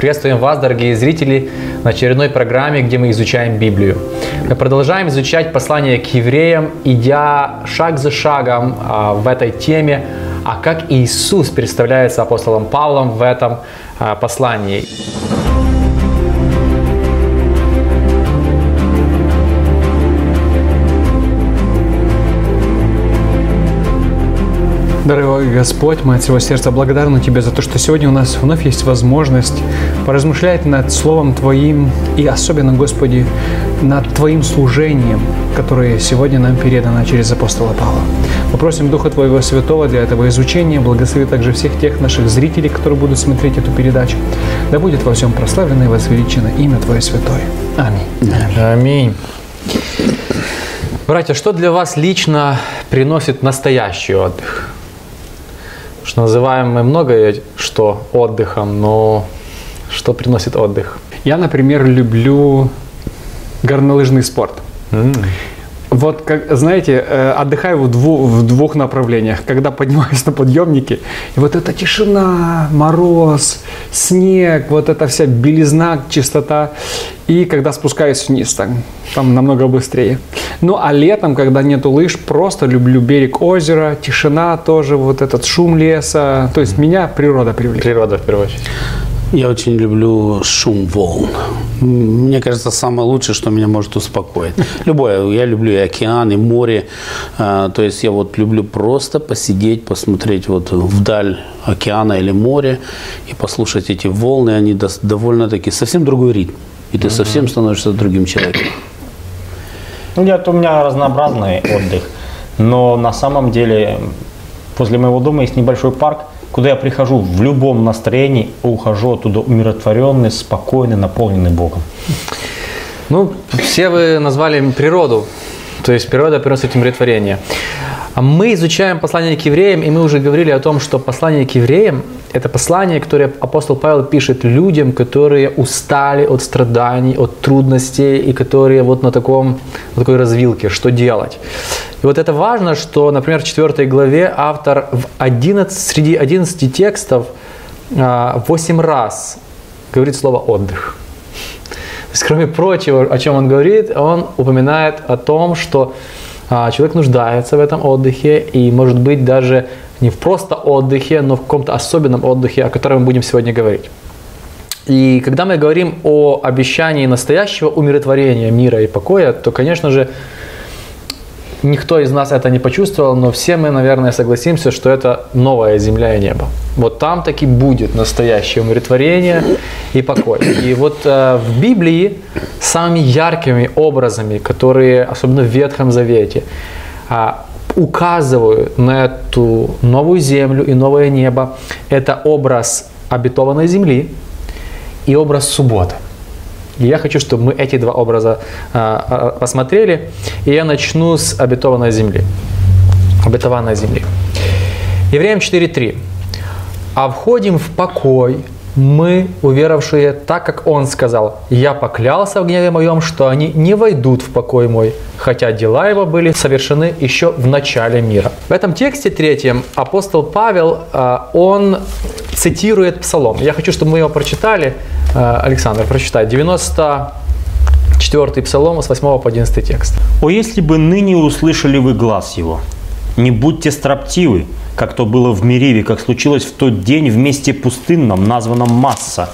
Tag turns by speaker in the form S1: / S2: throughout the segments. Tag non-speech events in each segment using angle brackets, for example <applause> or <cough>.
S1: Приветствуем вас, дорогие зрители, на очередной программе, где мы изучаем Библию. Мы продолжаем изучать послание к евреям, идя шаг за шагом а, в этой теме, а как Иисус представляется апостолом Павлом в этом а, послании.
S2: Дорогой Господь, мы от всего сердца благодарны Тебе за то, что сегодня у нас вновь есть возможность поразмышлять над Словом Твоим и особенно, Господи, над Твоим служением, которое сегодня нам передано через апостола Павла. Мы просим Духа Твоего Святого для этого изучения. Благослови также всех тех наших зрителей, которые будут смотреть эту передачу. Да будет во всем прославлено и возвеличено имя Твое Святое. Аминь.
S1: Аминь. Братья, что для вас лично приносит настоящий отдых? Что называем мы многое что отдыхом, но что приносит отдых?
S2: Я, например, люблю горнолыжный спорт. Mm. Вот, как, знаете, э, отдыхаю в, дву, в двух направлениях. Когда поднимаюсь <laughs> на подъемнике, и вот эта тишина, мороз, снег, вот эта вся белизна, чистота. И когда спускаюсь вниз, там, там намного быстрее. Ну, а летом, когда нету лыж, просто люблю берег озера, тишина тоже, вот этот шум леса. То есть меня природа привлекает.
S1: Природа, в первую очередь.
S3: Я очень люблю шум волн. Мне кажется, самое лучшее, что меня может успокоить. <laughs> Любое. Я люблю и океан, и море. А, то есть я вот люблю просто посидеть, посмотреть вот вдаль океана или моря и послушать эти волны. Они довольно-таки совсем другой ритм. И ты совсем становишься другим человеком.
S4: Ну, нет, у меня разнообразный отдых. Но на самом деле возле моего дома есть небольшой парк, куда я прихожу в любом настроении, ухожу оттуда умиротворенный, спокойный, наполненный Богом.
S1: Ну, все вы назвали природу, то есть природа приносит умиротворение. Мы изучаем послание к евреям, и мы уже говорили о том, что послание к евреям – это послание, которое апостол Павел пишет людям, которые устали от страданий, от трудностей, и которые вот на, таком, на такой развилке, что делать. И вот это важно, что, например, в 4 главе автор в 11, среди 11 текстов 8 а, раз говорит слово «отдых». То есть, кроме прочего, о чем он говорит, он упоминает о том, что а, человек нуждается в этом отдыхе и, может быть, даже не в просто отдыхе, но в каком-то особенном отдыхе, о котором мы будем сегодня говорить. И когда мы говорим о обещании настоящего умиротворения, мира и покоя, то, конечно же, Никто из нас это не почувствовал, но все мы, наверное, согласимся, что это новая земля и небо. Вот там таки будет настоящее умиротворение и покой. И вот э, в Библии самыми яркими образами, которые, особенно в Ветхом Завете, э, указывают на эту новую землю и новое небо, это образ обетованной земли и образ субботы. И я хочу, чтобы мы эти два образа а, а, посмотрели. И я начну с обетованной земли. Обетованной земли. Евреям 4.3. «А входим в покой, мы, уверовавшие, так как Он сказал, «Я поклялся в гневе моем, что они не войдут в покой мой, хотя дела его были совершены еще в начале мира». В этом тексте третьем апостол Павел, а, он цитирует Псалом. Я хочу, чтобы мы его прочитали. Э, Александр, прочитай. 94 Псалом с 8 по 11 текст.
S4: «О, если бы ныне услышали вы глаз его, не будьте строптивы, как то было в Мериве, как случилось в тот день в месте пустынном, названном Масса,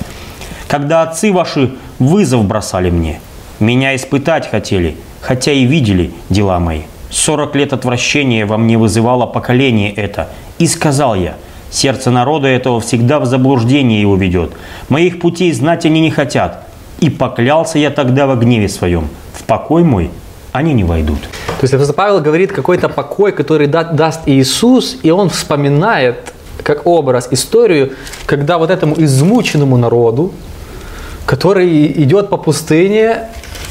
S4: когда отцы ваши вызов бросали мне, меня испытать хотели, хотя и видели дела мои. Сорок лет отвращения во мне вызывало поколение это, и сказал я – Сердце народа этого всегда в заблуждение его ведет. Моих путей знать они не хотят. И поклялся я тогда во гневе своем. В покой мой они не войдут.
S1: То есть апостол Павел говорит какой-то покой, который да, даст Иисус, и он вспоминает как образ историю, когда вот этому измученному народу, который идет по пустыне,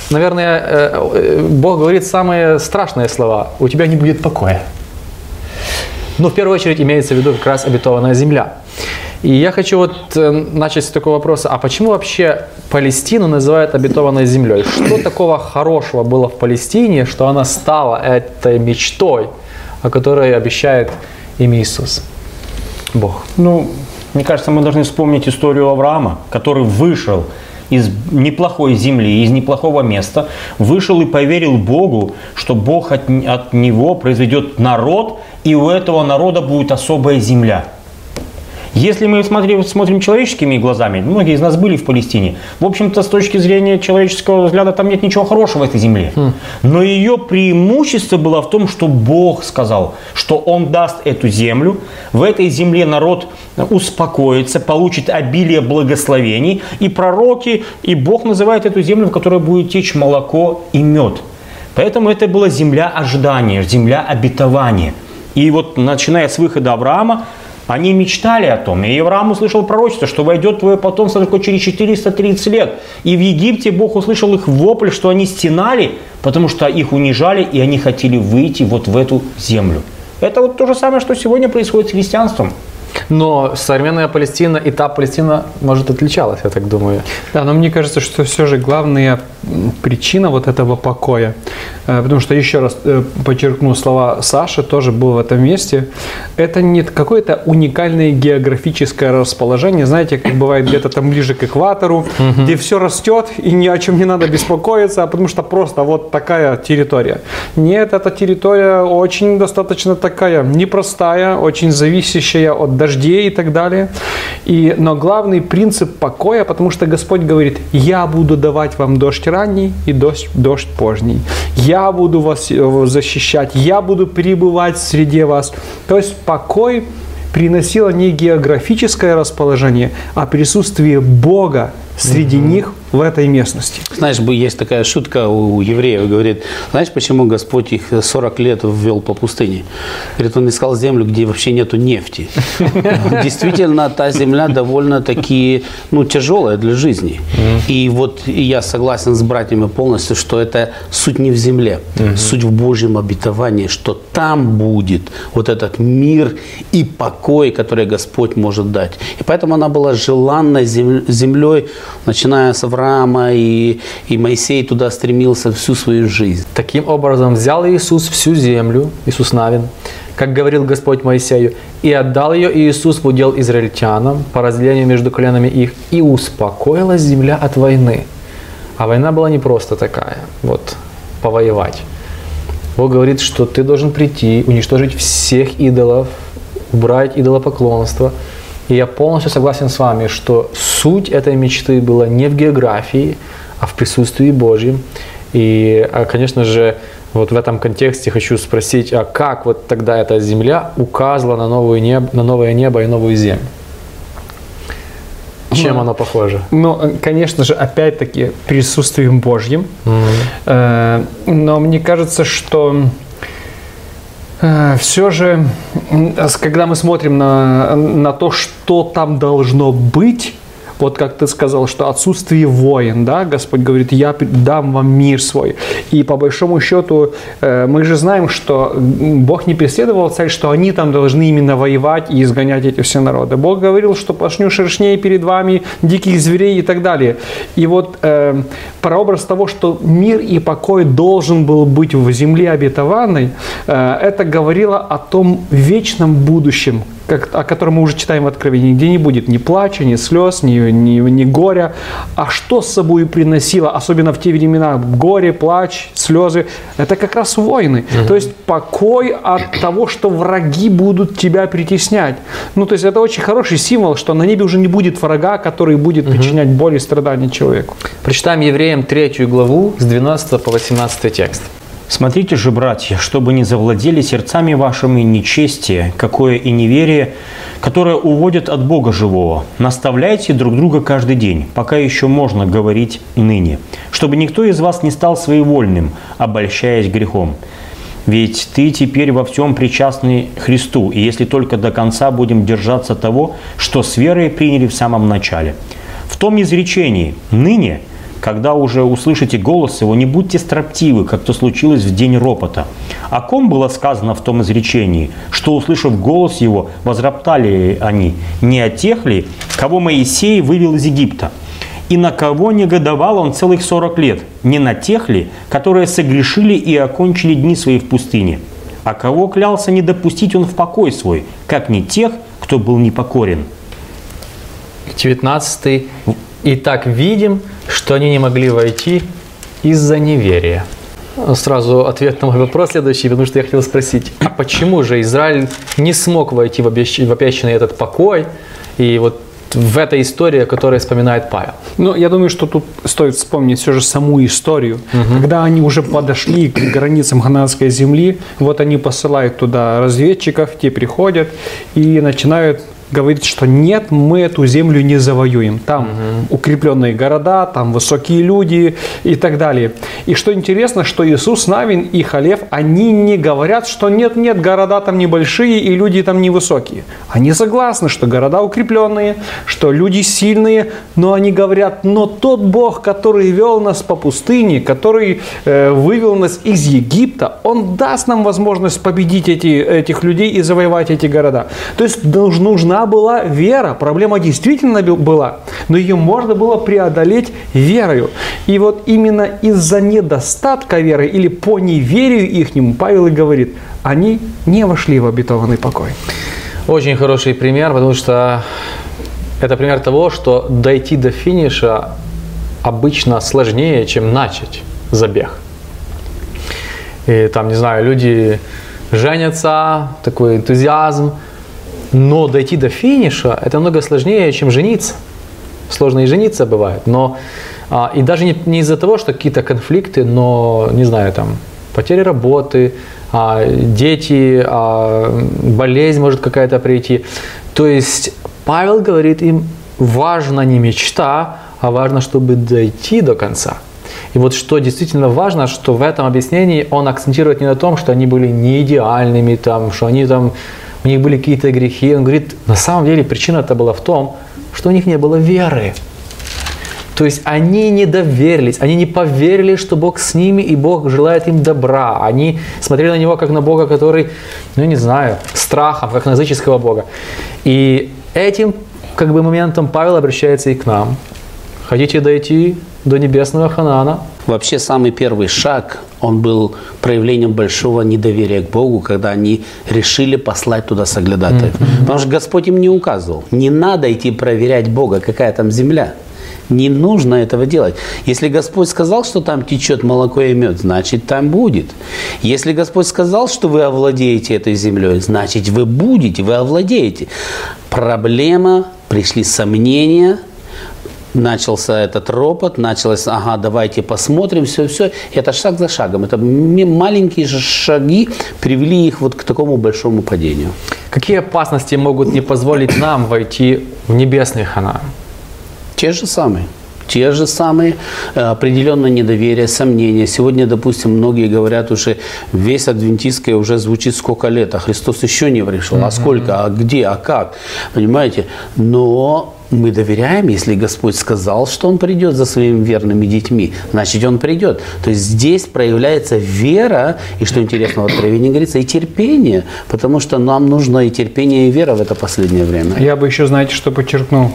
S1: наверное, э, э, Бог говорит самые страшные слова. У тебя не будет покоя. Но в первую очередь имеется в виду как раз обетованная земля. И я хочу вот э, начать с такого вопроса, а почему вообще Палестину называют обетованной землей? Что такого хорошего было в Палестине, что она стала этой мечтой, о которой обещает им Иисус? Бог.
S4: Ну, Мне кажется, мы должны вспомнить историю Авраама, который вышел из неплохой земли, из неплохого места, вышел и поверил Богу, что Бог от, от него произведет народ, и у этого народа будет особая земля – если мы смотрим, смотрим человеческими глазами, многие из нас были в Палестине, в общем-то, с точки зрения человеческого взгляда, там нет ничего хорошего в этой земле. Хм. Но ее преимущество было в том, что Бог сказал, что Он даст эту землю, в этой земле народ успокоится, получит обилие благословений, и пророки, и Бог называет эту землю, в которой будет течь молоко и мед. Поэтому это была земля ожидания, земля обетования. И вот начиная с выхода Авраама, они мечтали о том. И Авраам услышал пророчество, что войдет твое потомство только через 430 лет. И в Египте Бог услышал их вопль, что они стенали, потому что их унижали, и они хотели выйти вот в эту землю. Это вот то же самое, что сегодня происходит с христианством.
S1: Но современная Палестина и та Палестина, может, отличалась, я так думаю.
S2: Да, но мне кажется, что все же главная причина вот этого покоя, э, потому что, еще раз э, подчеркну слова Саши, тоже был в этом месте, это не какое-то уникальное географическое расположение, знаете, как бывает где-то там ближе к экватору, где все растет и ни о чем не надо беспокоиться, а потому что просто вот такая территория. Нет, эта территория очень достаточно такая непростая, очень зависящая от дождей и так далее. И, но главный принцип покоя, потому что Господь говорит, я буду давать вам дождь ранний и дождь, дождь поздний. Я буду вас э, защищать, я буду пребывать среди вас. То есть покой приносило не географическое расположение, а присутствие Бога среди угу. них в этой местности.
S3: Знаешь, есть такая шутка у евреев, говорит, знаешь, почему Господь их 40 лет ввел по пустыне? Говорит, он искал землю, где вообще нету нефти. <laughs> Действительно, та земля довольно-таки ну, тяжелая для жизни. И вот я согласен с братьями полностью, что это суть не в земле, суть в Божьем обетовании, что там будет вот этот мир и покой, который Господь может дать. И поэтому она была желанной землей, начиная с Авраама, и, и Моисей туда стремился всю свою жизнь.
S1: Таким образом взял Иисус всю землю, Иисус Навин, как говорил Господь Моисею, и отдал ее Иисус в удел израильтянам по разделению между коленами их, и успокоилась земля от войны. А война была не просто такая, вот, повоевать. Бог говорит, что ты должен прийти, уничтожить всех идолов, убрать идолопоклонство – и я полностью согласен с вами, что суть этой мечты была не в географии, а в присутствии Божьем. И, а, конечно же, вот в этом контексте хочу спросить, а как вот тогда эта земля указывала на, новое небо, на новое небо и новую землю? Чем ну, оно похоже?
S2: Ну, конечно же, опять-таки присутствием Божьим. Mm-hmm. Но мне кажется, что Э, все же, когда мы смотрим на, на то, что там должно быть, вот как ты сказал, что отсутствие воин, да, Господь говорит, я дам вам мир свой. И по большому счету э, мы же знаем, что Бог не преследовал цель, что они там должны именно воевать и изгонять эти все народы. Бог говорил, что пошлю шершней перед вами, диких зверей и так далее. И вот э, прообраз того, что мир и покой должен был быть в земле обетованной, э, это говорило о том вечном будущем, как, о котором мы уже читаем в Откровении, где не будет ни плача, ни слез, ни, ни, ни горя. А что с собой приносило, особенно в те времена, горе, плач, слезы, это как раз войны. Угу. То есть покой от того, что враги будут тебя притеснять. Ну, то есть это очень хороший символ, что на небе уже не будет врага, который будет причинять боль и страдания человеку.
S1: Прочитаем Евреям третью главу с 12 по 18 текст.
S4: Смотрите же, братья, чтобы не завладели сердцами вашими нечестие, какое и неверие, которое уводит от Бога живого. Наставляйте друг друга каждый день, пока еще можно говорить ныне, чтобы никто из вас не стал своевольным, обольщаясь грехом. Ведь ты теперь во всем причастный Христу, и если только до конца будем держаться того, что с верой приняли в самом начале. В том изречении «ныне» – когда уже услышите голос его, не будьте строптивы, как то случилось в день ропота. О ком было сказано в том изречении, что, услышав голос его, возроптали они? Не о тех ли, кого Моисей вывел из Египта? И на кого негодовал он целых сорок лет? Не на тех ли, которые согрешили и окончили дни свои в пустыне? А кого клялся не допустить он в покой свой, как не тех, кто был непокорен?
S1: 19. И так видим, что они не могли войти из-за неверия. Сразу ответ на мой вопрос следующий, потому что я хотел спросить, а почему же Израиль не смог войти в обещ- в обещанный этот покой? И вот в этой истории, о которой вспоминает Павел.
S2: Ну, я думаю, что тут стоит вспомнить все же саму историю. Когда они уже подошли к границам Хананской земли, вот они посылают туда разведчиков, те приходят и начинают говорить, что нет, мы эту землю не завоюем. Там укрепленные города, там высокие люди и так далее. И что интересно, что Иисус Навин и Халев, они не говорят, что нет, нет, города там небольшие и люди там невысокие. Они согласны, что города укрепленные, что люди сильные, но они говорят, но тот Бог, который вел нас по пустыне, который э, вывел нас из Египта, Он даст нам возможность победить эти, этих людей и завоевать эти города. То есть долж- нужна была вера. Проблема действительно была, но ее можно было преодолеть верою. И вот именно из-за недостатка веры или по неверию ихнему Павел и говорит, они не вошли в обетованный покой.
S1: Очень хороший пример, потому что это пример того, что дойти до финиша обычно сложнее, чем начать забег. И там, не знаю, люди женятся, такой энтузиазм, но дойти до финиша это много сложнее, чем жениться. Сложно и жениться бывает, но а, и даже не, не из-за того, что какие-то конфликты, но не знаю, там потери работы, а, дети, а, болезнь может какая-то прийти. То есть Павел говорит им, важно не мечта, а важно, чтобы дойти до конца. И вот что действительно важно, что в этом объяснении он акцентирует не на том, что они были не идеальными, там, что они там, у них были какие-то грехи. Он говорит, на самом деле причина это была в том, что у них не было веры. То есть они не доверились, они не поверили, что Бог с ними и Бог желает им добра. Они смотрели на Него как на Бога, который, ну не знаю, страхом, как на языческого Бога. И этим как бы моментом Павел обращается и к нам. Хотите дойти до небесного Ханана?
S3: Вообще самый первый шаг, он был проявлением большого недоверия к Богу, когда они решили послать туда соглядатаев. Потому что Господь им не указывал. Не надо идти проверять Бога, какая там земля. Не нужно этого делать. Если Господь сказал, что там течет молоко и мед, значит там будет. Если Господь сказал, что вы овладеете этой землей, значит вы будете, вы овладеете. Проблема, пришли сомнения, начался этот ропот, началось, ага, давайте посмотрим, все, все. Это шаг за шагом. Это маленькие же шаги привели их вот к такому большому падению.
S1: Какие опасности могут не позволить нам войти в небесный Ханан?
S3: Те же самые. Те же самые э, определенное недоверие, сомнения. Сегодня, допустим, многие говорят уже, весь адвентистское уже звучит сколько лет, а Христос еще не пришел. А сколько, а где, а как? Понимаете? Но мы доверяем, если Господь сказал, что Он придет за своими верными детьми, значит Он придет. То есть здесь проявляется вера, и что интересно в Откровении говорится, и терпение, потому что нам нужно и терпение, и вера в это последнее время.
S2: Я бы еще, знаете, что подчеркнул.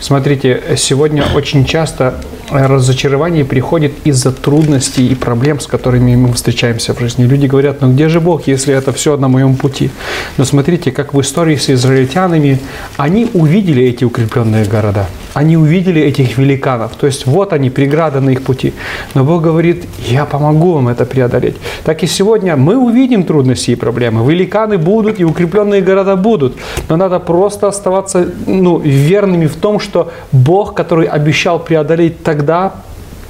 S2: Смотрите, сегодня очень часто разочарование приходит из-за трудностей и проблем, с которыми мы встречаемся в жизни. Люди говорят, ну где же Бог, если это все на моем пути? Но смотрите, как в истории с израильтянами, они увидели эти укрепленные города, они увидели этих великанов. То есть вот они, преграды на их пути. Но Бог говорит, я помогу вам это преодолеть. Так и сегодня мы увидим трудности и проблемы. Великаны будут и укрепленные города будут. Но надо просто оставаться ну, верными в том, что Бог, который обещал преодолеть тогда,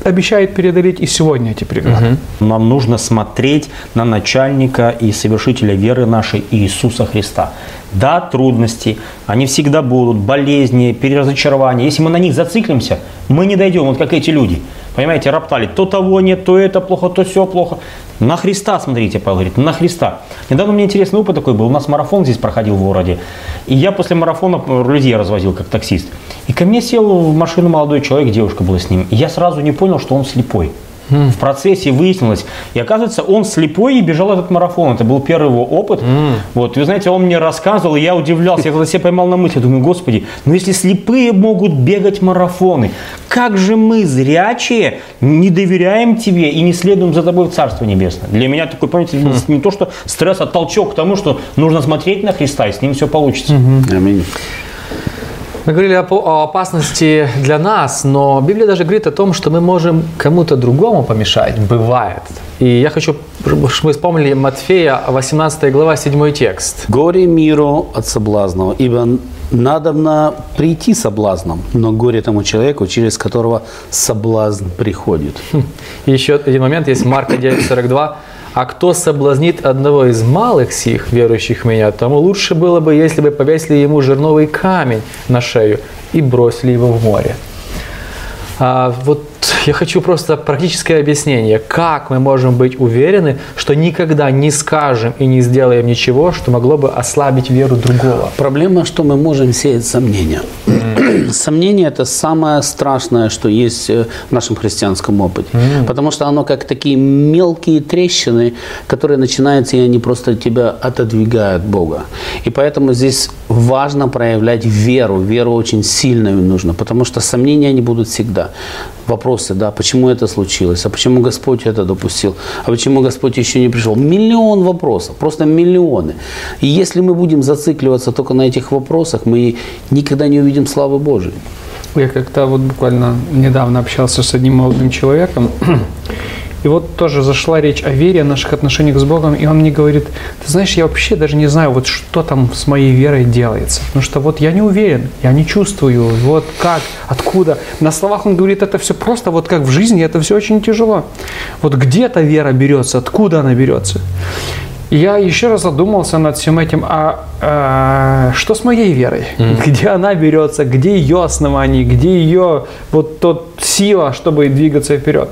S2: обещает преодолеть и сегодня эти преграды.
S4: Нам нужно смотреть на начальника и совершителя веры нашей Иисуса Христа. Да, трудности, они всегда будут, болезни, переразочарования. Если мы на них зациклимся, мы не дойдем, вот как эти люди. Понимаете, роптали, то того нет, то это плохо, то все плохо. На Христа смотрите, Павел говорит, на Христа. Недавно мне интересный опыт такой был. У нас марафон здесь проходил в городе. И я после марафона людей развозил как таксист. И ко мне сел в машину молодой человек, девушка была с ним. И я сразу не понял, что он слепой. В процессе выяснилось. И оказывается, он слепой и бежал этот марафон. Это был первый его опыт. Вот, и вы знаете, он мне рассказывал, и я удивлялся. Я тогда себя поймал на мысли. Думаю, господи, ну если слепые могут бегать марафоны, как же мы, зрячие, не доверяем тебе и не следуем за тобой в Царство Небесное? Для меня такой, понимаете, был не то, что стресс, а толчок к тому, что нужно смотреть на Христа, и с ним все получится.
S3: Аминь.
S1: Мы говорили о, опасности для нас, но Библия даже говорит о том, что мы можем кому-то другому помешать. Бывает. И я хочу, чтобы мы вспомнили Матфея, 18 глава, 7 текст.
S3: Горе миру от соблазнов, ибо надобно прийти соблазном, но горе тому человеку, через которого соблазн приходит.
S1: И еще один момент есть Марка 9:42. А кто соблазнит одного из малых сих, верующих в меня, тому лучше было бы, если бы повесили ему жерновый камень на шею и бросили его в море. А, вот я хочу просто практическое объяснение, как мы можем быть уверены, что никогда не скажем и не сделаем ничего, что могло бы ослабить веру другого.
S3: Проблема, что мы можем сеять сомнения. <clears throat> Сомнение – это самое страшное, что есть э, в нашем христианском опыте. Потому что оно как такие мелкие трещины, которые начинаются, и они просто тебя отодвигают от Бога. И поэтому здесь важно проявлять веру. Веру очень сильную нужно, потому что сомнения они будут всегда. Вопросы, да, почему это случилось, а почему Господь это допустил, а почему Господь еще не пришел. Миллион вопросов, просто миллионы. И если мы будем зацикливаться только на этих вопросах, мы никогда не увидим славы Божией.
S2: Я как-то вот буквально недавно общался с одним молодым человеком, и вот тоже зашла речь о вере, о наших отношениях с Богом, и он мне говорит, ты знаешь, я вообще даже не знаю, вот что там с моей верой делается, потому что вот я не уверен, я не чувствую, вот как, откуда. На словах он говорит, это все просто, вот как в жизни, это все очень тяжело. Вот где-то вера берется, откуда она берется. Я еще раз задумался над всем этим, а, а, что с моей верой? <laughs> Где она берется, где ее основание, где ее вот тот сила, чтобы двигаться вперед?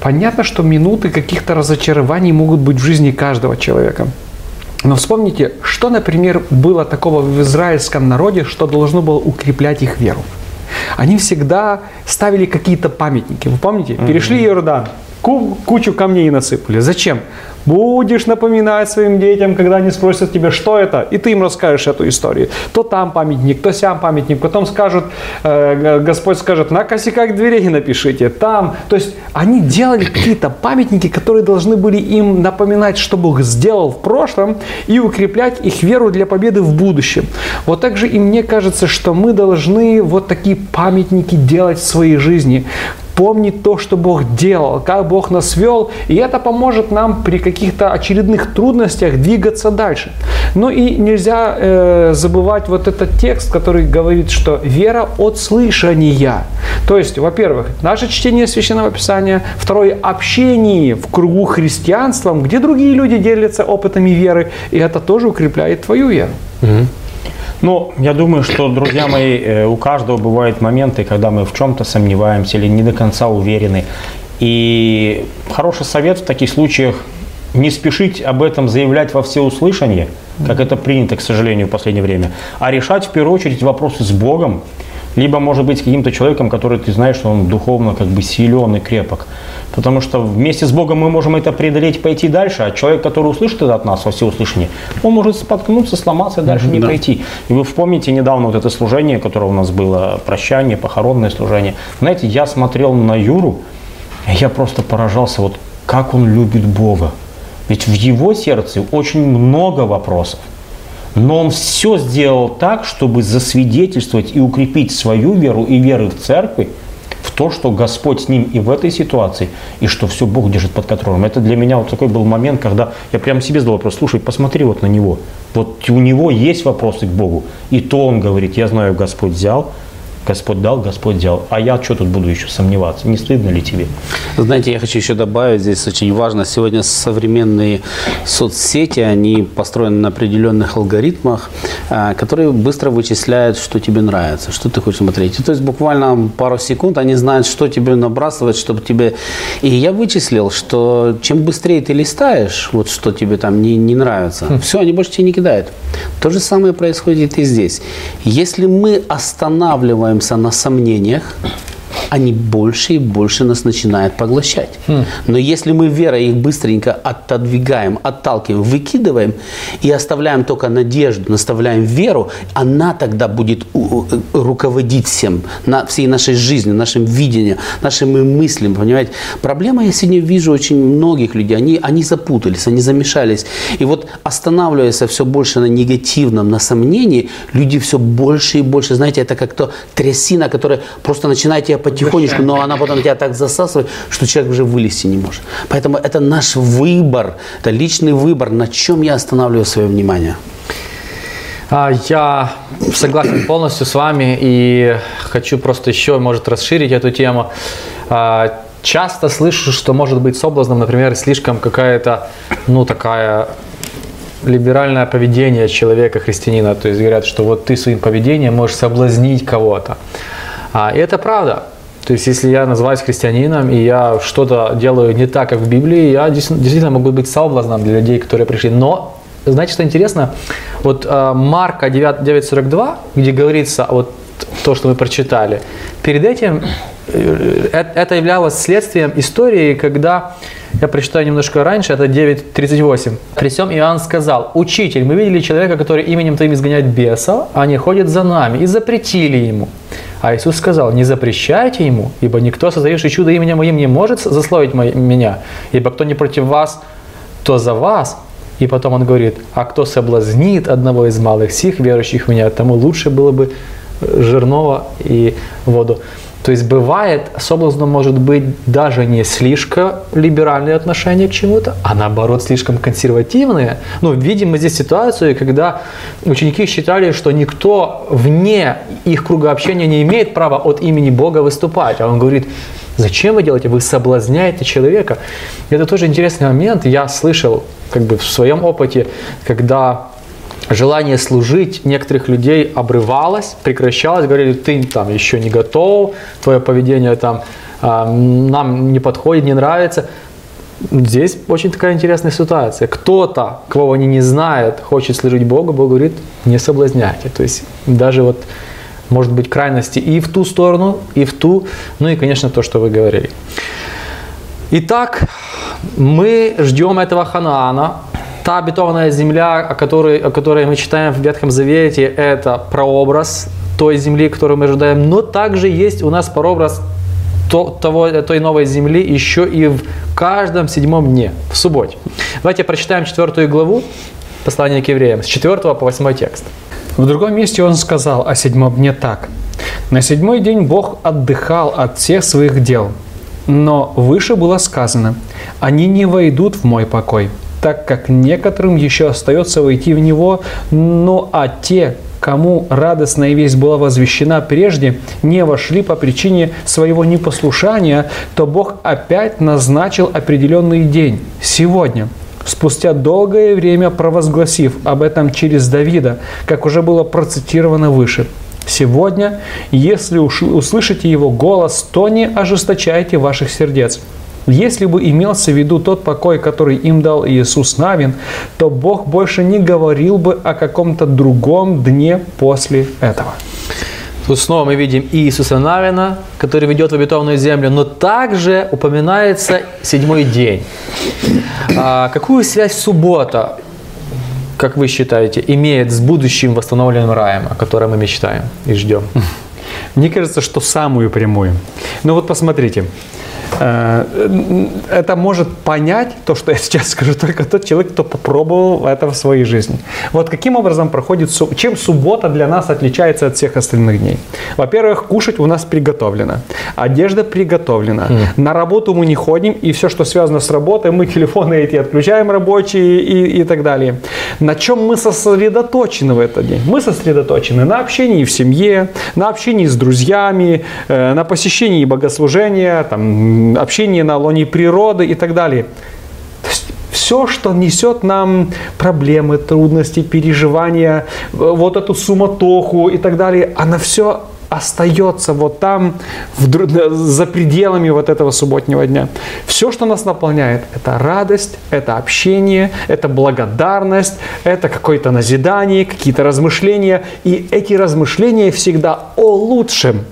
S2: Понятно, что минуты каких-то разочарований могут быть в жизни каждого человека. Но вспомните, что, например, было такого в израильском народе, что должно было укреплять их веру. Они всегда ставили какие-то памятники. Вы помните? Перешли Иордан, ку- кучу камней насыпали. Зачем? Будешь напоминать своим детям, когда они спросят тебя, что это, и ты им расскажешь эту историю. То там памятник, то сям памятник. Потом скажут, э, Господь скажет, на косяках дверей напишите, там. То есть они делали какие-то памятники, которые должны были им напоминать, что Бог сделал в прошлом, и укреплять их веру для победы в будущем. Вот так же и мне кажется, что мы должны вот такие памятники делать в своей жизни помнить то, что Бог делал, как Бог нас вел, и это поможет нам при каких-то очередных трудностях двигаться дальше. Ну и нельзя э, забывать вот этот текст, который говорит, что вера от слышания. То есть, во-первых, наше чтение Священного Писания, второе, общение в кругу христианства, где другие люди делятся опытами веры, и это тоже укрепляет твою веру.
S4: Ну, я думаю, что, друзья мои, э, у каждого бывают моменты, когда мы в чем-то сомневаемся или не до конца уверены. И хороший совет в таких случаях не спешить об этом заявлять во всеуслышание, как это принято, к сожалению, в последнее время, а решать в первую очередь вопросы с Богом, либо, может быть, каким-то человеком, который ты знаешь, что он духовно как бы силен и крепок. Потому что вместе с Богом мы можем это преодолеть, пойти дальше, а человек, который услышит это от нас во всеуслышание, он может споткнуться, сломаться и дальше не
S3: да.
S4: пойти. И вы вспомните недавно вот это служение, которое у нас было, прощание, похоронное служение. Знаете, я смотрел на Юру, и я просто поражался, вот как он любит Бога. Ведь в его сердце очень много вопросов. Но он все сделал так, чтобы засвидетельствовать и укрепить свою веру и веры в церкви, в то, что Господь с ним и в этой ситуации, и что все Бог держит под контролем. Это для меня вот такой был момент, когда я прям себе задал вопрос, слушай, посмотри вот на него. Вот у него есть вопросы к Богу. И то он говорит, я знаю, Господь взял, Господь дал, Господь взял. А я что тут буду еще сомневаться? Не стыдно ли тебе?
S3: Знаете, я хочу еще добавить, здесь очень важно, сегодня современные соцсети, они построены на определенных алгоритмах, а, которые быстро вычисляют, что тебе нравится, что ты хочешь смотреть. И то есть буквально пару секунд они знают, что тебе набрасывать, чтобы тебе... И я вычислил, что чем быстрее ты листаешь, вот что тебе там не, не нравится, все, они больше тебе не кидают. То же самое происходит и здесь. Если мы останавливаемся на сомнениях, они больше и больше нас начинают поглощать. Но если мы верой их быстренько отодвигаем, отталкиваем, выкидываем и оставляем только надежду, наставляем веру, она тогда будет руководить всем, на всей нашей жизнью, нашим видением, нашими мыслями, понимаете? Проблема, я сегодня вижу очень многих людей, они, они запутались, они замешались. И вот останавливаясь все больше на негативном, на сомнении, люди все больше и больше, знаете, это как то трясина, которая просто начинает тебя потихонечку, но она потом тебя так засасывает, что человек уже вылезти не может. Поэтому это наш выбор, это личный выбор, на чем я останавливаю свое внимание.
S1: А, Я согласен полностью с вами и хочу просто еще, может, расширить эту тему. А, Часто слышу, что может быть соблазном, например, слишком какая-то, ну, такая либеральное поведение человека, христианина. То есть говорят, что вот ты своим поведением можешь соблазнить кого-то. А, и это правда. То есть если я называюсь христианином, и я что-то делаю не так, как в Библии, я действительно могу быть соблазном для людей, которые пришли. Но знаете, что интересно? Вот э, Марка 9, 9.42, где говорится вот то, что мы прочитали, перед этим э, э, это являлось следствием истории, когда, я прочитаю немножко раньше, это 9.38. При всем Иоанн сказал, «Учитель, мы видели человека, который именем Твоим изгоняет бесов, а они ходят за нами, и запретили ему». А Иисус сказал, не запрещайте ему, ибо никто, создающий чудо именем моим, не может засловить меня, ибо кто не против вас, то за вас. И потом он говорит, а кто соблазнит одного из малых сих, верующих в меня, тому лучше было бы э, жирного и воду. То есть бывает, соблазном может быть даже не слишком либеральное отношение к чему-то, а наоборот слишком консервативные. Ну, видим мы здесь ситуацию, когда ученики считали, что никто вне их круга общения не имеет права от имени Бога выступать. А он говорит, Зачем вы делаете? Вы соблазняете человека. Это тоже интересный момент. Я слышал как бы в своем опыте, когда желание служить некоторых людей обрывалось, прекращалось, говорили, ты там еще не готов, твое поведение там а, нам не подходит, не нравится. Здесь очень такая интересная ситуация. Кто-то, кого они не знают, хочет служить Богу, Бог говорит, не соблазняйте. То есть даже вот может быть крайности и в ту сторону, и в ту, ну и, конечно, то, что вы говорили. Итак, мы ждем этого Ханаана. Та обетованная земля, о которой, о которой мы читаем в Ветхом Завете, это прообраз той земли, которую мы ожидаем, но также есть у нас прообраз то- того, той новой земли еще и в каждом седьмом дне, в субботе. Давайте прочитаем четвертую главу послания к евреям, с 4 по 8 текст.
S2: В другом месте он сказал о седьмом дне так. «На седьмой день Бог отдыхал от всех своих дел, но выше было сказано, они не войдут в мой покой, так как некоторым еще остается войти в него, ну а те, кому радостная весть была возвещена прежде, не вошли по причине своего непослушания, то Бог опять назначил определенный день, сегодня, спустя долгое время провозгласив об этом через Давида, как уже было процитировано выше. Сегодня, если услышите его голос, то не ожесточайте ваших сердец. Если бы имелся в виду тот покой, который им дал Иисус Навин, то Бог больше не говорил бы о каком-то другом дне после этого.
S1: Тут снова мы видим Иисуса Навина, который ведет в обетованную землю, но также упоминается седьмой день. А какую связь суббота, как вы считаете, имеет с будущим восстановленным раем, о котором мы мечтаем и ждем?
S2: Мне кажется, что самую прямую. Ну вот посмотрите, это может понять то, что я <laughs> сейчас скажу, только тот человек, кто попробовал это в своей жизни. Вот каким образом проходит, чем суббота для нас отличается от всех остальных дней? Во-первых, кушать у нас приготовлено, одежда приготовлена, на работу мы не ходим, и все, что связано с работой, мы телефоны эти отключаем рабочие и, и так далее. На чем мы сосредоточены в этот день? Мы сосредоточены на общении в семье, на общении с друзьями, э, на посещении богослужения, там, общении на лоне природы и так далее. То есть все, что несет нам проблемы, трудности, переживания, э, вот эту суматоху и так далее, она все остается вот там, в дру- за пределами вот этого субботнего дня. Все, что нас наполняет, это радость, это общение, это благодарность, это какое-то назидание, какие-то размышления. И эти размышления всегда о лучшем,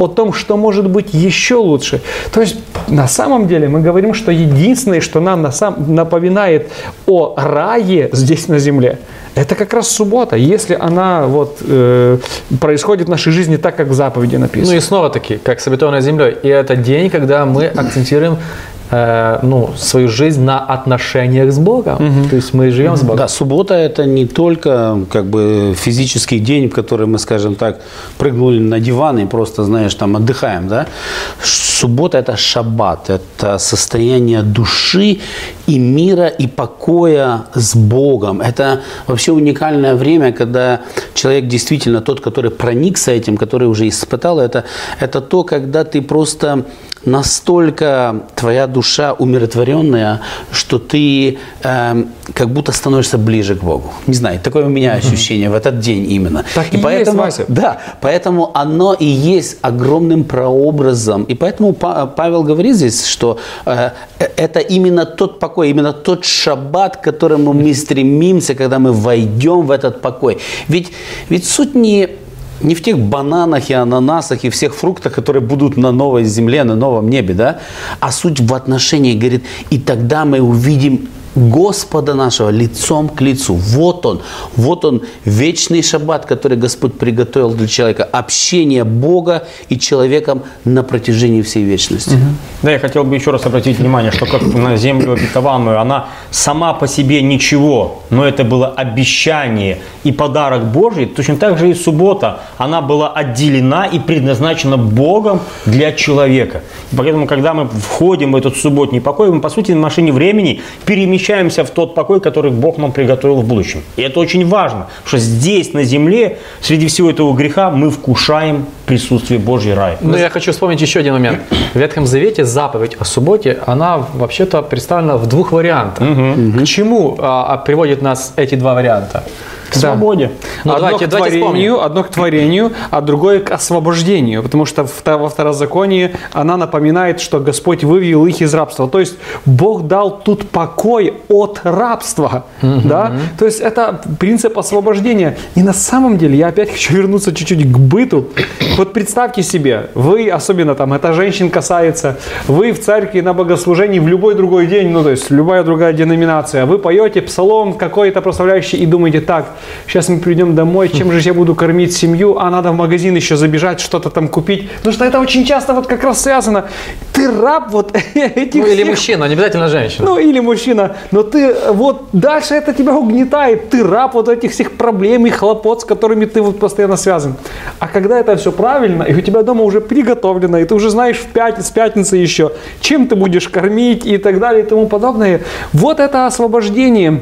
S2: о том, что может быть еще лучше. То есть на самом деле мы говорим, что единственное, что нам на сам, напоминает о рае здесь на земле, это как раз суббота, если она вот, э, происходит в нашей жизни так, как в заповеди написано.
S1: Ну и снова таки, как с обетованной землей. И это день, когда мы акцентируем э, ну, свою жизнь на отношениях с Богом. То есть мы живем с Богом.
S3: Да, суббота это не только как бы физический день, в который мы, скажем так, прыгнули на диван и просто, знаешь, там отдыхаем, да. Суббота это шаббат, это состояние души и мира и покоя с Богом. Это вообще уникальное время, когда человек действительно тот, который проникся этим, который уже испытал это, это то, когда ты просто настолько твоя душа умиротворенная, что ты э, как будто становишься ближе к Богу. Не знаю, такое у меня ощущение в этот день именно.
S2: Так и есть,
S3: поэтому,
S2: Вася.
S3: да, поэтому оно и есть огромным прообразом. И поэтому Па- Павел говорит здесь, что э, это именно тот покой, именно тот шаббат, к которому мы стремимся, когда мы войдем в этот покой. Ведь, ведь суть не не в тех бананах и ананасах и всех фруктах, которые будут на новой земле, на новом небе, да? А суть в отношении, говорит, и тогда мы увидим Господа нашего лицом к лицу. Вот он, вот он, вечный шаббат, который Господь приготовил для человека. Общение Бога и человеком на протяжении всей вечности.
S4: Да, я хотел бы еще раз обратить внимание, что как на землю обетованную, она сама по себе ничего, но это было обещание и подарок Божий. Точно так же и суббота, она была отделена и предназначена Богом для человека. Поэтому, когда мы входим в этот субботний покой, мы, по сути, на машине времени перемещаемся в тот покой, который Бог нам приготовил в будущем. И это очень важно, что здесь, на земле, среди всего этого греха, мы вкушаем присутствие Божьей рая.
S1: Но я хочу вспомнить еще один момент. В Ветхом Завете заповедь о субботе, она вообще-то представлена в двух вариантах. К чему а, приводят нас эти два варианта?
S4: К свободе.
S1: Ну,
S2: одно,
S1: давайте-
S2: к
S1: давайте
S2: творению, одно к творению, а другое к освобождению. Потому что во второзаконии она напоминает, что Господь вывел их из рабства. То есть Бог дал тут покой от рабства. Да? То есть это принцип освобождения. И на самом деле, я опять <laughs> хочу вернуться чуть-чуть к быту. Вот представьте себе, вы, особенно там, это женщин касается, вы в церкви на богослужении в любой другой день, ну то есть любая другая деноминация, вы поете псалом какой-то прославляющий и думаете, так, сейчас мы придем домой, чем же я буду кормить семью, а надо в магазин еще забежать, что-то там купить. Потому что это очень часто вот как раз связано. Ты раб вот <laughs> этих
S1: Ну, или
S2: всех
S1: мужчина, не обязательно женщина.
S2: ну, или мужчина. Но ты вот дальше это тебя угнетает. Ты раб вот этих всех проблем и хлопот, с которыми ты вот постоянно связан. А когда это все правильно, и у тебя дома уже приготовлено, и ты уже знаешь в пятницу, пятницы еще, чем ты будешь кормить и так далее и тому подобное. Вот это освобождение.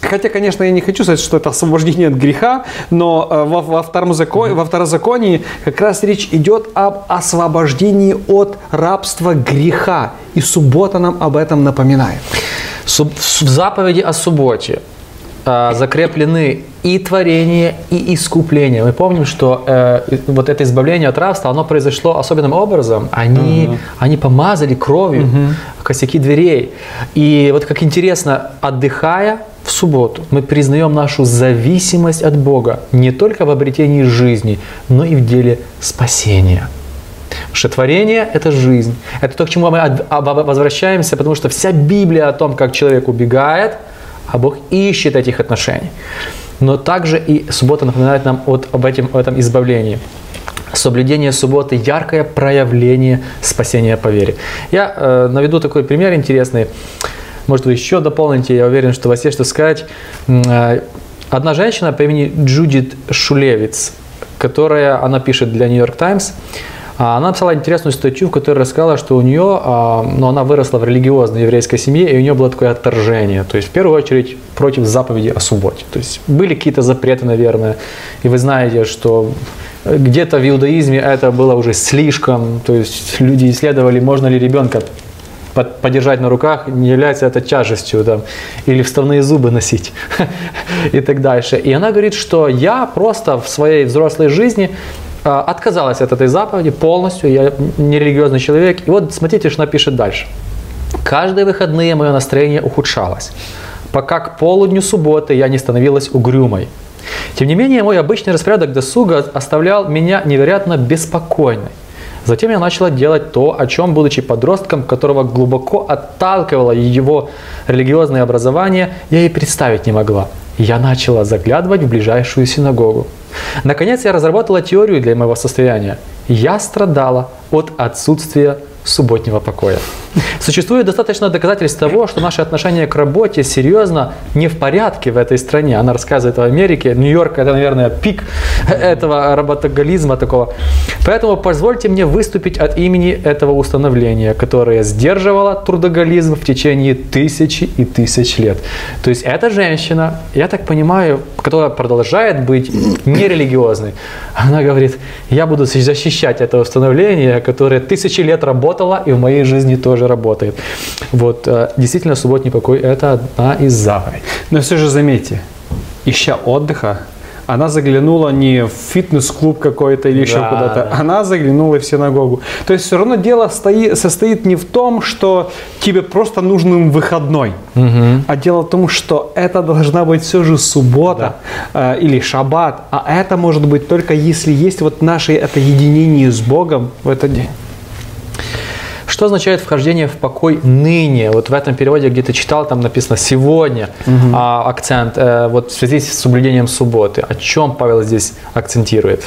S2: Хотя, конечно, я не хочу сказать, что это освобождение от греха, но э, во, во, втором закон- во второзаконии как раз речь идет об освобождении от рабства греха. И суббота нам об этом напоминает.
S1: В заповеди о субботе закреплены и творение, и искупление. Мы помним, что э, вот это избавление от рабства, оно произошло особенным образом. Они, они помазали кровью косяки дверей. И вот как интересно, отдыхая в субботу, мы признаем нашу зависимость от Бога не только в обретении жизни, но и в деле спасения. Потому что творение – это жизнь. Это то, к чему мы возвращаемся, потому что вся Библия о том, как человек убегает, а Бог ищет этих отношений. Но также и суббота напоминает нам от, об этом, о этом избавлении. Соблюдение субботы – яркое проявление спасения по вере. Я э, наведу такой пример интересный. Может, вы еще дополните, я уверен, что у вас есть что сказать. Э, Одна женщина по имени Джудит Шулевиц, которая, она пишет для Нью-Йорк Таймс, она написала интересную статью, в которой рассказала, что у нее, а, ну, она выросла в религиозной еврейской семье, и у нее было такое отторжение. То есть, в первую очередь, против заповеди о субботе. То есть, были какие-то запреты, наверное, и вы знаете, что где-то в иудаизме это было уже слишком, то есть люди исследовали, можно ли ребенка под- подержать на руках, не является это тяжестью, там, или вставные зубы носить <laughs> и так дальше. И она говорит, что я просто в своей взрослой жизни а, отказалась от этой заповеди полностью, я не религиозный человек. И вот смотрите, что она пишет дальше. Каждые выходные мое настроение ухудшалось, пока к полудню субботы я не становилась угрюмой. Тем не менее, мой обычный распорядок досуга оставлял меня невероятно беспокойной. Затем я начала делать то, о чем, будучи подростком, которого глубоко отталкивало его религиозное образование, я и представить не могла. Я начала заглядывать в ближайшую синагогу. Наконец я разработала теорию для моего состояния. Я страдала от отсутствия субботнего покоя. Существует достаточно доказательств того, что наше отношение к работе серьезно не в порядке в этой стране. Она рассказывает о Америке. Нью-Йорк – это, наверное, пик <laughs> этого работоголизма такого. Поэтому позвольте мне выступить от имени этого установления, которое сдерживало трудоголизм в течение тысячи и тысяч лет. То есть эта женщина, я так понимаю, которая продолжает быть нерелигиозной, она говорит, я буду защищать это установление, которое тысячи лет работало и в моей жизни тоже работает. Вот, э, действительно, субботний покой – это одна из заповедей.
S2: Но все же заметьте, ища отдыха, она заглянула не в фитнес-клуб какой-то или еще
S1: Да,
S2: куда-то,
S1: да.
S2: она заглянула в синагогу. То есть все равно дело стоит, состоит не в том, что тебе просто нужен выходной, а дело в том, что это должна быть все же суббота э, или шаббат, а это может быть только если есть вот наше это единение с Богом в этот день.
S1: Что означает вхождение в покой ныне? Вот в этом переводе, где ты читал, там написано сегодня а, акцент э, вот в связи с соблюдением субботы. О чем Павел здесь акцентирует?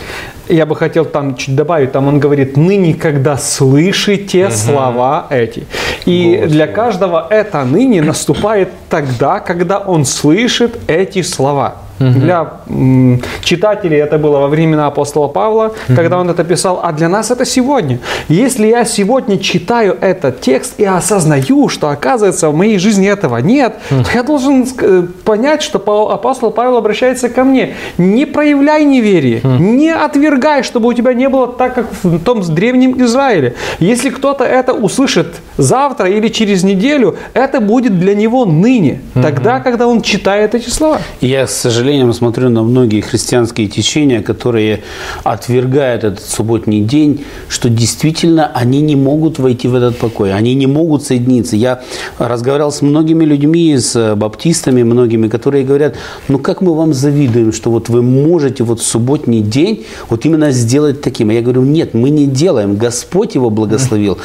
S2: Я бы хотел там чуть добавить, там он говорит, ныне, когда слышите слова эти. И для каждого это ныне наступает тогда, когда он слышит эти слова. Для м, читателей это было во времена апостола Павла, когда он это писал, а для нас это сегодня. Если я сегодня читаю этот текст и осознаю, что оказывается в моей жизни этого нет, то я должен э, понять, что апостол Павел обращается ко мне. Не проявляй неверие, не отвергай, чтобы у тебя не было так, как в том древнем Израиле. Если кто-то это услышит завтра или через неделю, это будет для него ныне, тогда, когда он читает эти слова.
S3: Я, с сожалением, смотрю на многие христианские течения, которые отвергают этот субботний день, что действительно они не могут войти в этот покой, они не могут соединиться. Я разговаривал с многими людьми, с баптистами, многими, которые говорят, ну как мы вам завидуем, что вот вы можете вот субботний день вот именно сделать таким. А я говорю, нет, мы не делаем, Господь его благословил.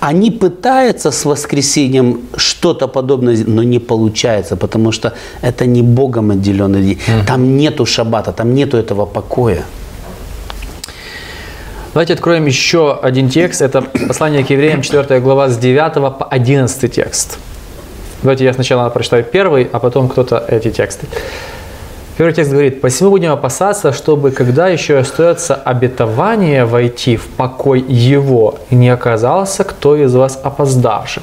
S3: Они пытаются с воскресением что-то подобное, но не получается, потому что это не Богом отделенный день. Там нету шаббата, там нету этого покоя.
S1: Давайте откроем еще один текст. Это послание к евреям, 4 глава, с 9 по 11 текст. Давайте я сначала прочитаю первый, а потом кто-то эти тексты. Первый текст говорит, «Посему будем опасаться, чтобы, когда еще остается обетование войти в покой Его, не оказался кто из вас опоздавшим».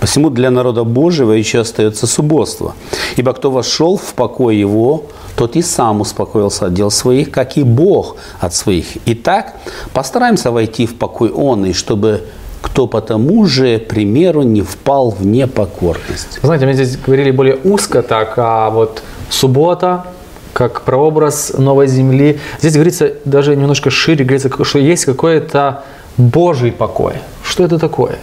S3: Посему для народа Божьего еще остается субботство. Ибо кто вошел в покой его, тот и сам успокоился от дел своих, как и Бог от своих. Итак, постараемся войти в покой он, и чтобы кто по тому же примеру не впал в непокорность.
S1: Знаете, мы здесь говорили более узко так, а вот суббота, как прообраз новой земли. Здесь говорится даже немножко шире, говорится, что есть какой-то Божий покой. Что это такое?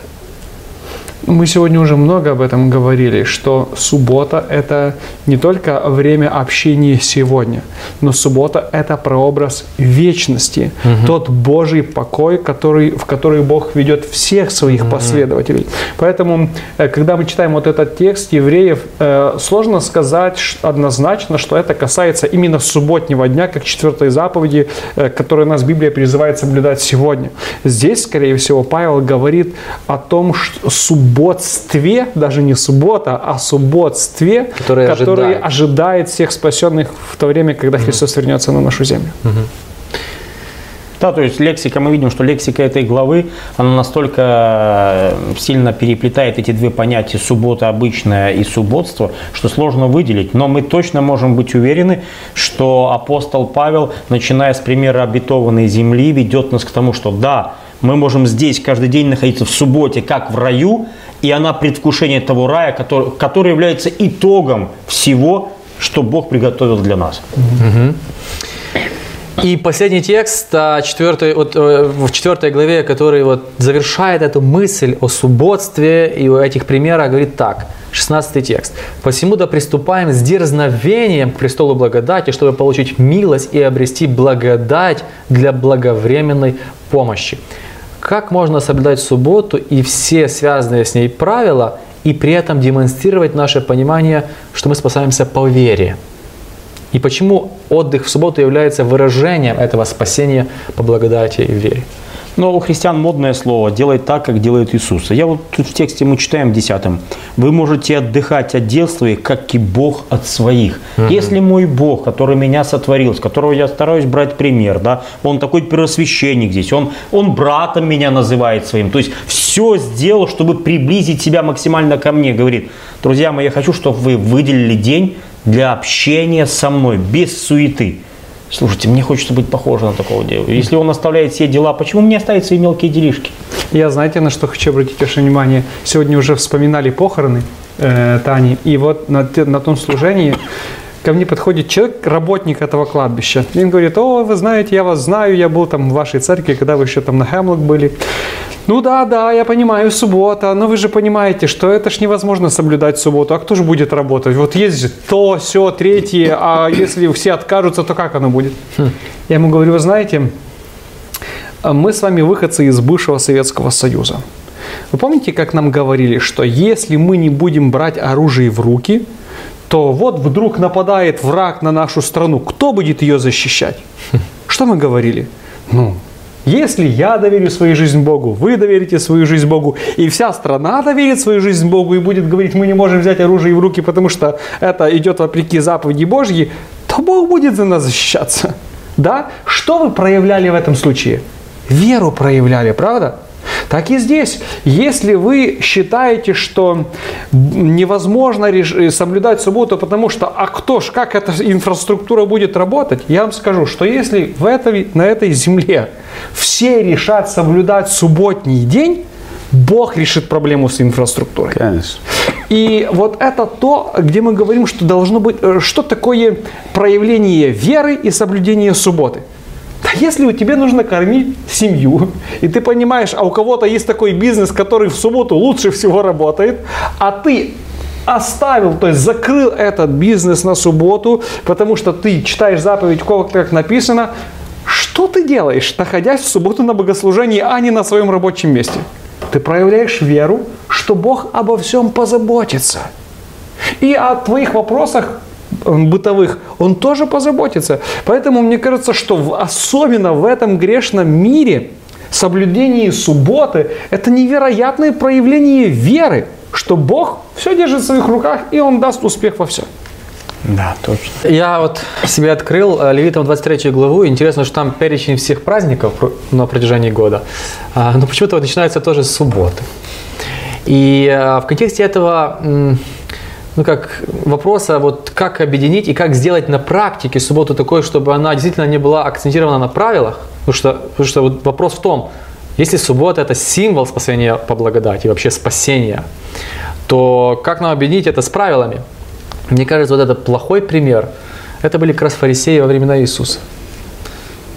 S2: Мы сегодня уже много об этом говорили, что суббота – это не только время общения сегодня, но суббота – это прообраз вечности, тот Божий покой, который, в который Бог ведет всех своих последователей. Поэтому, э, когда мы читаем вот этот текст евреев, э, сложно сказать однозначно, что это касается именно субботнего дня, как четвертой заповеди, э, которую нас Библия призывает соблюдать сегодня. Здесь, скорее всего, Павел говорит о том, что субботстве, даже не суббота, а субботстве,
S1: Которое
S2: который
S1: ожидает.
S2: ожидает всех спасенных в то время, когда Христос вернется на нашу землю.
S4: Да, то есть лексика, мы видим, что лексика этой главы, она настолько э, сильно переплетает эти две понятия суббота обычная и субботство, что сложно выделить. Но мы точно можем быть уверены, что апостол Павел, начиная с примера обетованной земли, ведет нас к тому, что да, мы можем здесь каждый день находиться в субботе, как в раю, и она предвкушение того рая, который, который является итогом всего, что Бог приготовил для нас.
S1: И последний текст, а, четвертый, вот, э, в четвертой главе, который вот завершает эту мысль о субботстве и о этих примерах, говорит так, 16 текст. «Посему да приступаем с дерзновением к престолу благодати, чтобы получить милость и обрести благодать для благовременной помощи». Как можно соблюдать субботу и все связанные с ней правила, и при этом демонстрировать наше понимание, что мы спасаемся по вере. И почему отдых в субботу является выражением этого спасения по благодати и вере.
S4: Но у христиан модное слово «делай так, как делает Иисус». Я вот тут в тексте мы читаем 10 «Вы можете отдыхать от дел своих, как и Бог от своих». Угу. Если мой Бог, который меня сотворил, с которого я стараюсь брать пример, да, он такой первосвященник здесь, он, он братом меня называет своим, то есть все сделал, чтобы приблизить себя максимально ко мне, говорит, друзья мои, я хочу, чтобы вы выделили день для общения со мной, без суеты. Слушайте, мне хочется быть похожим на такого дева. Если он оставляет все дела, почему мне оставить свои мелкие делишки?
S2: Я, знаете, на что хочу обратить ваше внимание? Сегодня уже вспоминали похороны э, Тани, и вот на, на том служении ко мне подходит человек, работник этого кладбища. И он говорит, о, вы знаете, я вас знаю, я был там в вашей церкви, когда вы еще там на Хемлок были. Ну да, да, я понимаю, суббота, но вы же понимаете, что это ж невозможно соблюдать субботу, а кто же будет работать? Вот есть же то, все, третье, а если все откажутся, то как оно будет? Хм. Я ему говорю, вы знаете, мы с вами выходцы из бывшего Советского Союза. Вы помните, как нам говорили, что если мы не будем брать оружие в руки, то вот вдруг нападает враг на нашу страну, кто будет ее защищать? <laughs> Что мы говорили? Ну, если я доверю свою жизнь Богу, вы доверите свою жизнь Богу, и вся страна доверит свою жизнь Богу и будет говорить, мы не можем взять оружие в руки, потому что это идет вопреки заповеди Божьей, то Бог будет за нас защищаться. Да? Что вы проявляли в этом случае? Веру проявляли, правда? Так и здесь. Если вы считаете, что невозможно соблюдать субботу, потому что, а кто ж, как эта инфраструктура будет работать, я вам скажу, что если в этой, на этой земле все решат соблюдать субботний день, Бог решит проблему с инфраструктурой.
S3: Конечно.
S2: И вот это то, где мы говорим, что должно быть, э, что такое проявление веры и соблюдение субботы. Да если у тебя нужно кормить семью, и ты понимаешь, а у кого-то есть такой бизнес, который в субботу лучше всего работает, а ты оставил, то есть закрыл этот бизнес на субботу, потому что ты читаешь заповедь, как написано, что ты делаешь, находясь в субботу на богослужении, а не на своем рабочем месте? Ты проявляешь веру, что Бог обо всем позаботится. И о твоих вопросах бытовых, он тоже позаботится. Поэтому мне кажется, что особенно в этом грешном мире соблюдение субботы – это невероятное проявление веры, что Бог все держит в своих руках, и Он даст успех во всем.
S1: Да, точно. Я вот себе открыл э, Левитам 23 главу. Интересно, что там перечень всех праздников на протяжении года. А, но почему-то вот начинается тоже с субботы. И э, в контексте этого ну, как вопроса, вот как объединить и как сделать на практике субботу такой, чтобы она действительно не была акцентирована на правилах. Потому что, потому что вот вопрос в том, если суббота это символ спасения по благодати, вообще спасения, то как нам объединить это с правилами? Мне кажется, вот этот плохой пример, это были как раз фарисеи во времена Иисуса.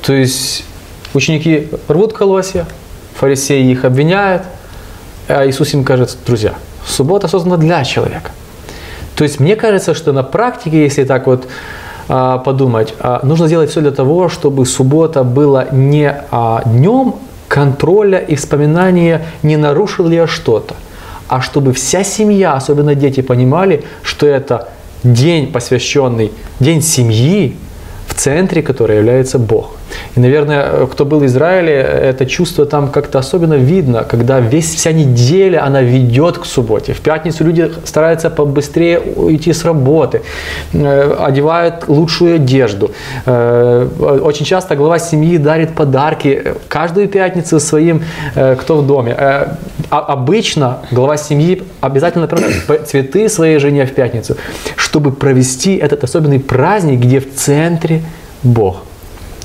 S1: То есть ученики рвут колосья, фарисеи их обвиняют, а Иисус им кажется, друзья, суббота создана для человека. То есть мне кажется, что на практике, если так вот а, подумать, а, нужно сделать все для того, чтобы суббота была не а, днем контроля и вспоминания, не нарушил ли я что-то, а чтобы вся семья, особенно дети, понимали, что это день, посвященный, день семьи, центре которой является Бог. И, наверное, кто был в Израиле, это чувство там как-то особенно видно, когда весь, вся неделя она ведет к субботе. В пятницу люди стараются побыстрее уйти с работы, э, одевают лучшую одежду. Э, очень часто глава семьи дарит подарки каждую пятницу своим, э, кто в доме. А обычно глава семьи обязательно приносит <coughs> цветы своей жене в пятницу, чтобы провести этот особенный праздник, где в центре Бог.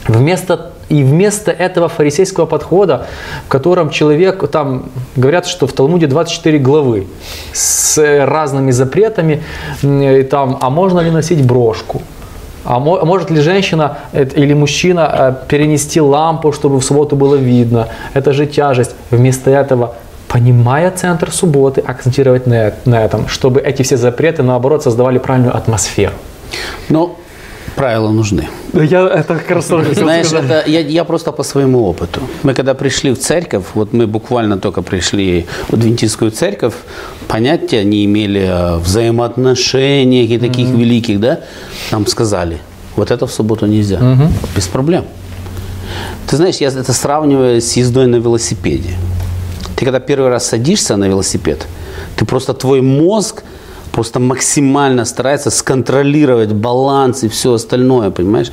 S1: Вместо и вместо этого фарисейского подхода, в котором человек, там говорят, что в Талмуде 24 главы с разными запретами, и там, а можно ли носить брошку, а может ли женщина э, или мужчина э, перенести лампу, чтобы в субботу было видно? Это же тяжесть. Вместо этого, понимая центр субботы, акцентировать на этом, чтобы эти все запреты, наоборот, создавали правильную атмосферу.
S3: Ну, Правила нужны.
S2: Я это как раз тоже
S3: Знаешь,
S2: сказать.
S3: это я, я просто по своему опыту. Мы когда пришли в церковь, вот мы буквально только пришли в адвентистскую церковь, понятия не имели о взаимоотношениях и таких великих, да, нам сказали, вот это в субботу нельзя. Без проблем. Ты знаешь, я это сравниваю с ездой на велосипеде. Ты когда первый раз садишься на велосипед, ты просто твой мозг просто максимально старается сконтролировать баланс и все остальное, понимаешь?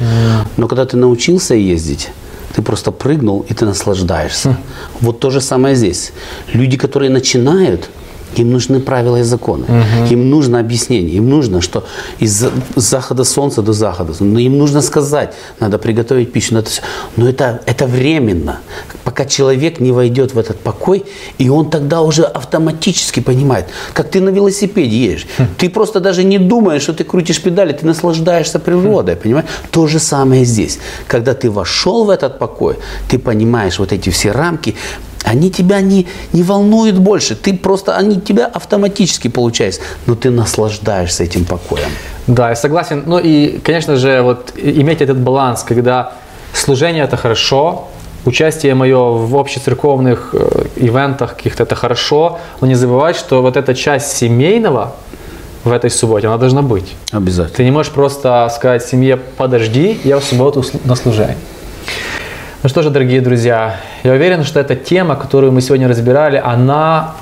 S3: Но когда ты научился ездить, ты просто прыгнул и ты наслаждаешься. Вот то же самое здесь. Люди, которые начинают, им нужны правила и законы. Им нужно объяснение. Им нужно, что из захода солнца до захода. Но им нужно сказать, надо приготовить пищу. Надо всё. Но это, это временно. Пока человек не войдет в этот покой, и он тогда уже автоматически понимает, как ты на велосипеде едешь. Ты просто даже не думаешь, что ты крутишь педали, ты наслаждаешься природой, понимаешь? То же самое здесь. Когда ты вошел в этот покой, ты понимаешь вот эти все рамки, они тебя не, не волнуют больше. Ты просто, они тебя автоматически получаются. Но ты наслаждаешься этим покоем.
S1: Да, я согласен. Ну и, конечно же, вот иметь этот баланс, когда служение это хорошо, участие мое в общецерковных э, ивентах каких-то это хорошо, но не забывать, что вот эта часть семейного в этой субботе, она должна быть.
S3: Обязательно.
S1: Ты не можешь просто сказать семье, подожди, я в субботу на служение. Ну что же, дорогие друзья, я уверен, что эта тема, которую мы сегодня разбирали, она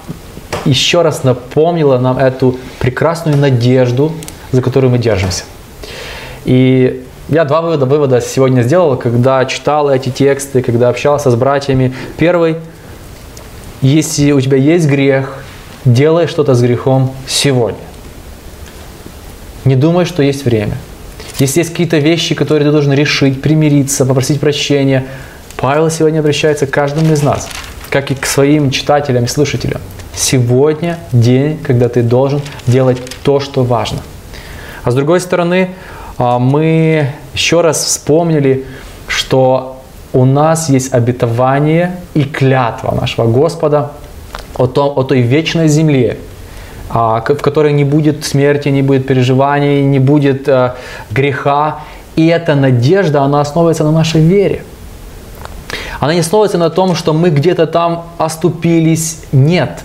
S1: еще раз напомнила нам эту прекрасную надежду, за которую мы держимся. И я два вывода, вывода сегодня сделал, когда читал эти тексты, когда общался с братьями. Первый, если у тебя есть грех, делай что-то с грехом сегодня. Не думай, что есть время. Если есть какие-то вещи, которые ты должен решить, примириться, попросить прощения, Павел сегодня обращается к каждому из нас, как и к своим читателям и слушателям. Сегодня день, когда ты должен делать то, что важно. А с другой стороны, а, мы еще раз вспомнили, что у нас есть обетование и клятва нашего Господа о, том, о той вечной земле, а, в которой не будет смерти, не будет переживаний, не будет э, греха. И эта надежда, она основывается на нашей вере. Она не основывается на том, что мы где-то там оступились. Нет.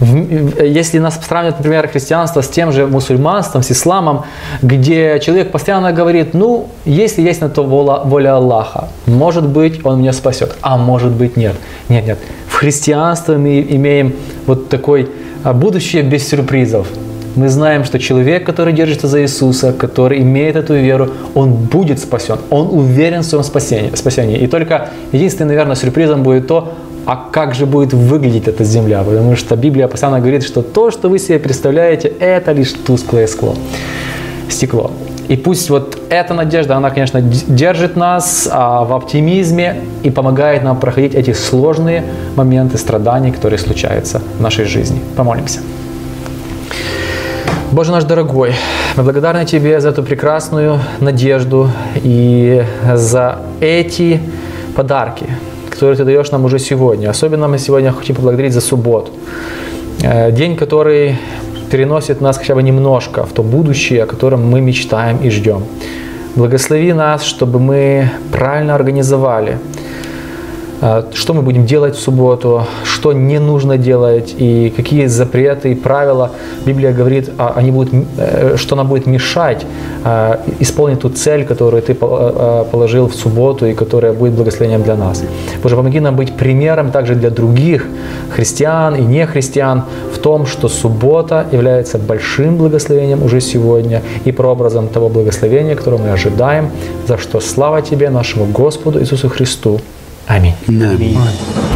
S1: Если нас сравнивать, например, христианство с тем же мусульманством, с исламом, где человек постоянно говорит, ну, если есть на то воля, воля Аллаха, может быть, Он меня спасет, а может быть, нет. Нет, нет. В христианстве мы имеем вот такой а, будущее без сюрпризов. Мы знаем, что человек, который держится за Иисуса, который имеет эту веру, он будет спасен. Он уверен в своем спасении. спасении. И только единственным, наверное, сюрпризом будет то, а как же будет выглядеть эта земля. Потому что Библия постоянно говорит, что то, что вы себе представляете, это лишь тусклое скло, стекло. И пусть вот эта надежда, она, конечно, держит нас а, в оптимизме и помогает нам проходить эти сложные моменты страданий, которые случаются в нашей жизни. Помолимся. Боже наш дорогой, мы благодарны Тебе за эту прекрасную надежду и за эти подарки, которые Ты даешь нам уже сегодня. Особенно мы сегодня хотим поблагодарить за субботу. Э, День, который переносит нас хотя бы немножко в то будущее, о котором мы мечтаем и ждем. Благослови нас, чтобы мы правильно организовали что мы будем делать в субботу, что не нужно делать и какие запреты и правила Библия говорит, а, они будут, э, что она будет мешать э, исполнить ту цель, которую ты пол- э, положил в субботу и которая будет благословением для нас. Боже, помоги нам быть примером также для других христиан и нехристиан в том, что суббота является большим благословением уже сегодня и прообразом того благословения, которое мы ожидаем, за что слава Тебе, нашему Господу Иисусу Христу. Аминь.
S3: Аминь.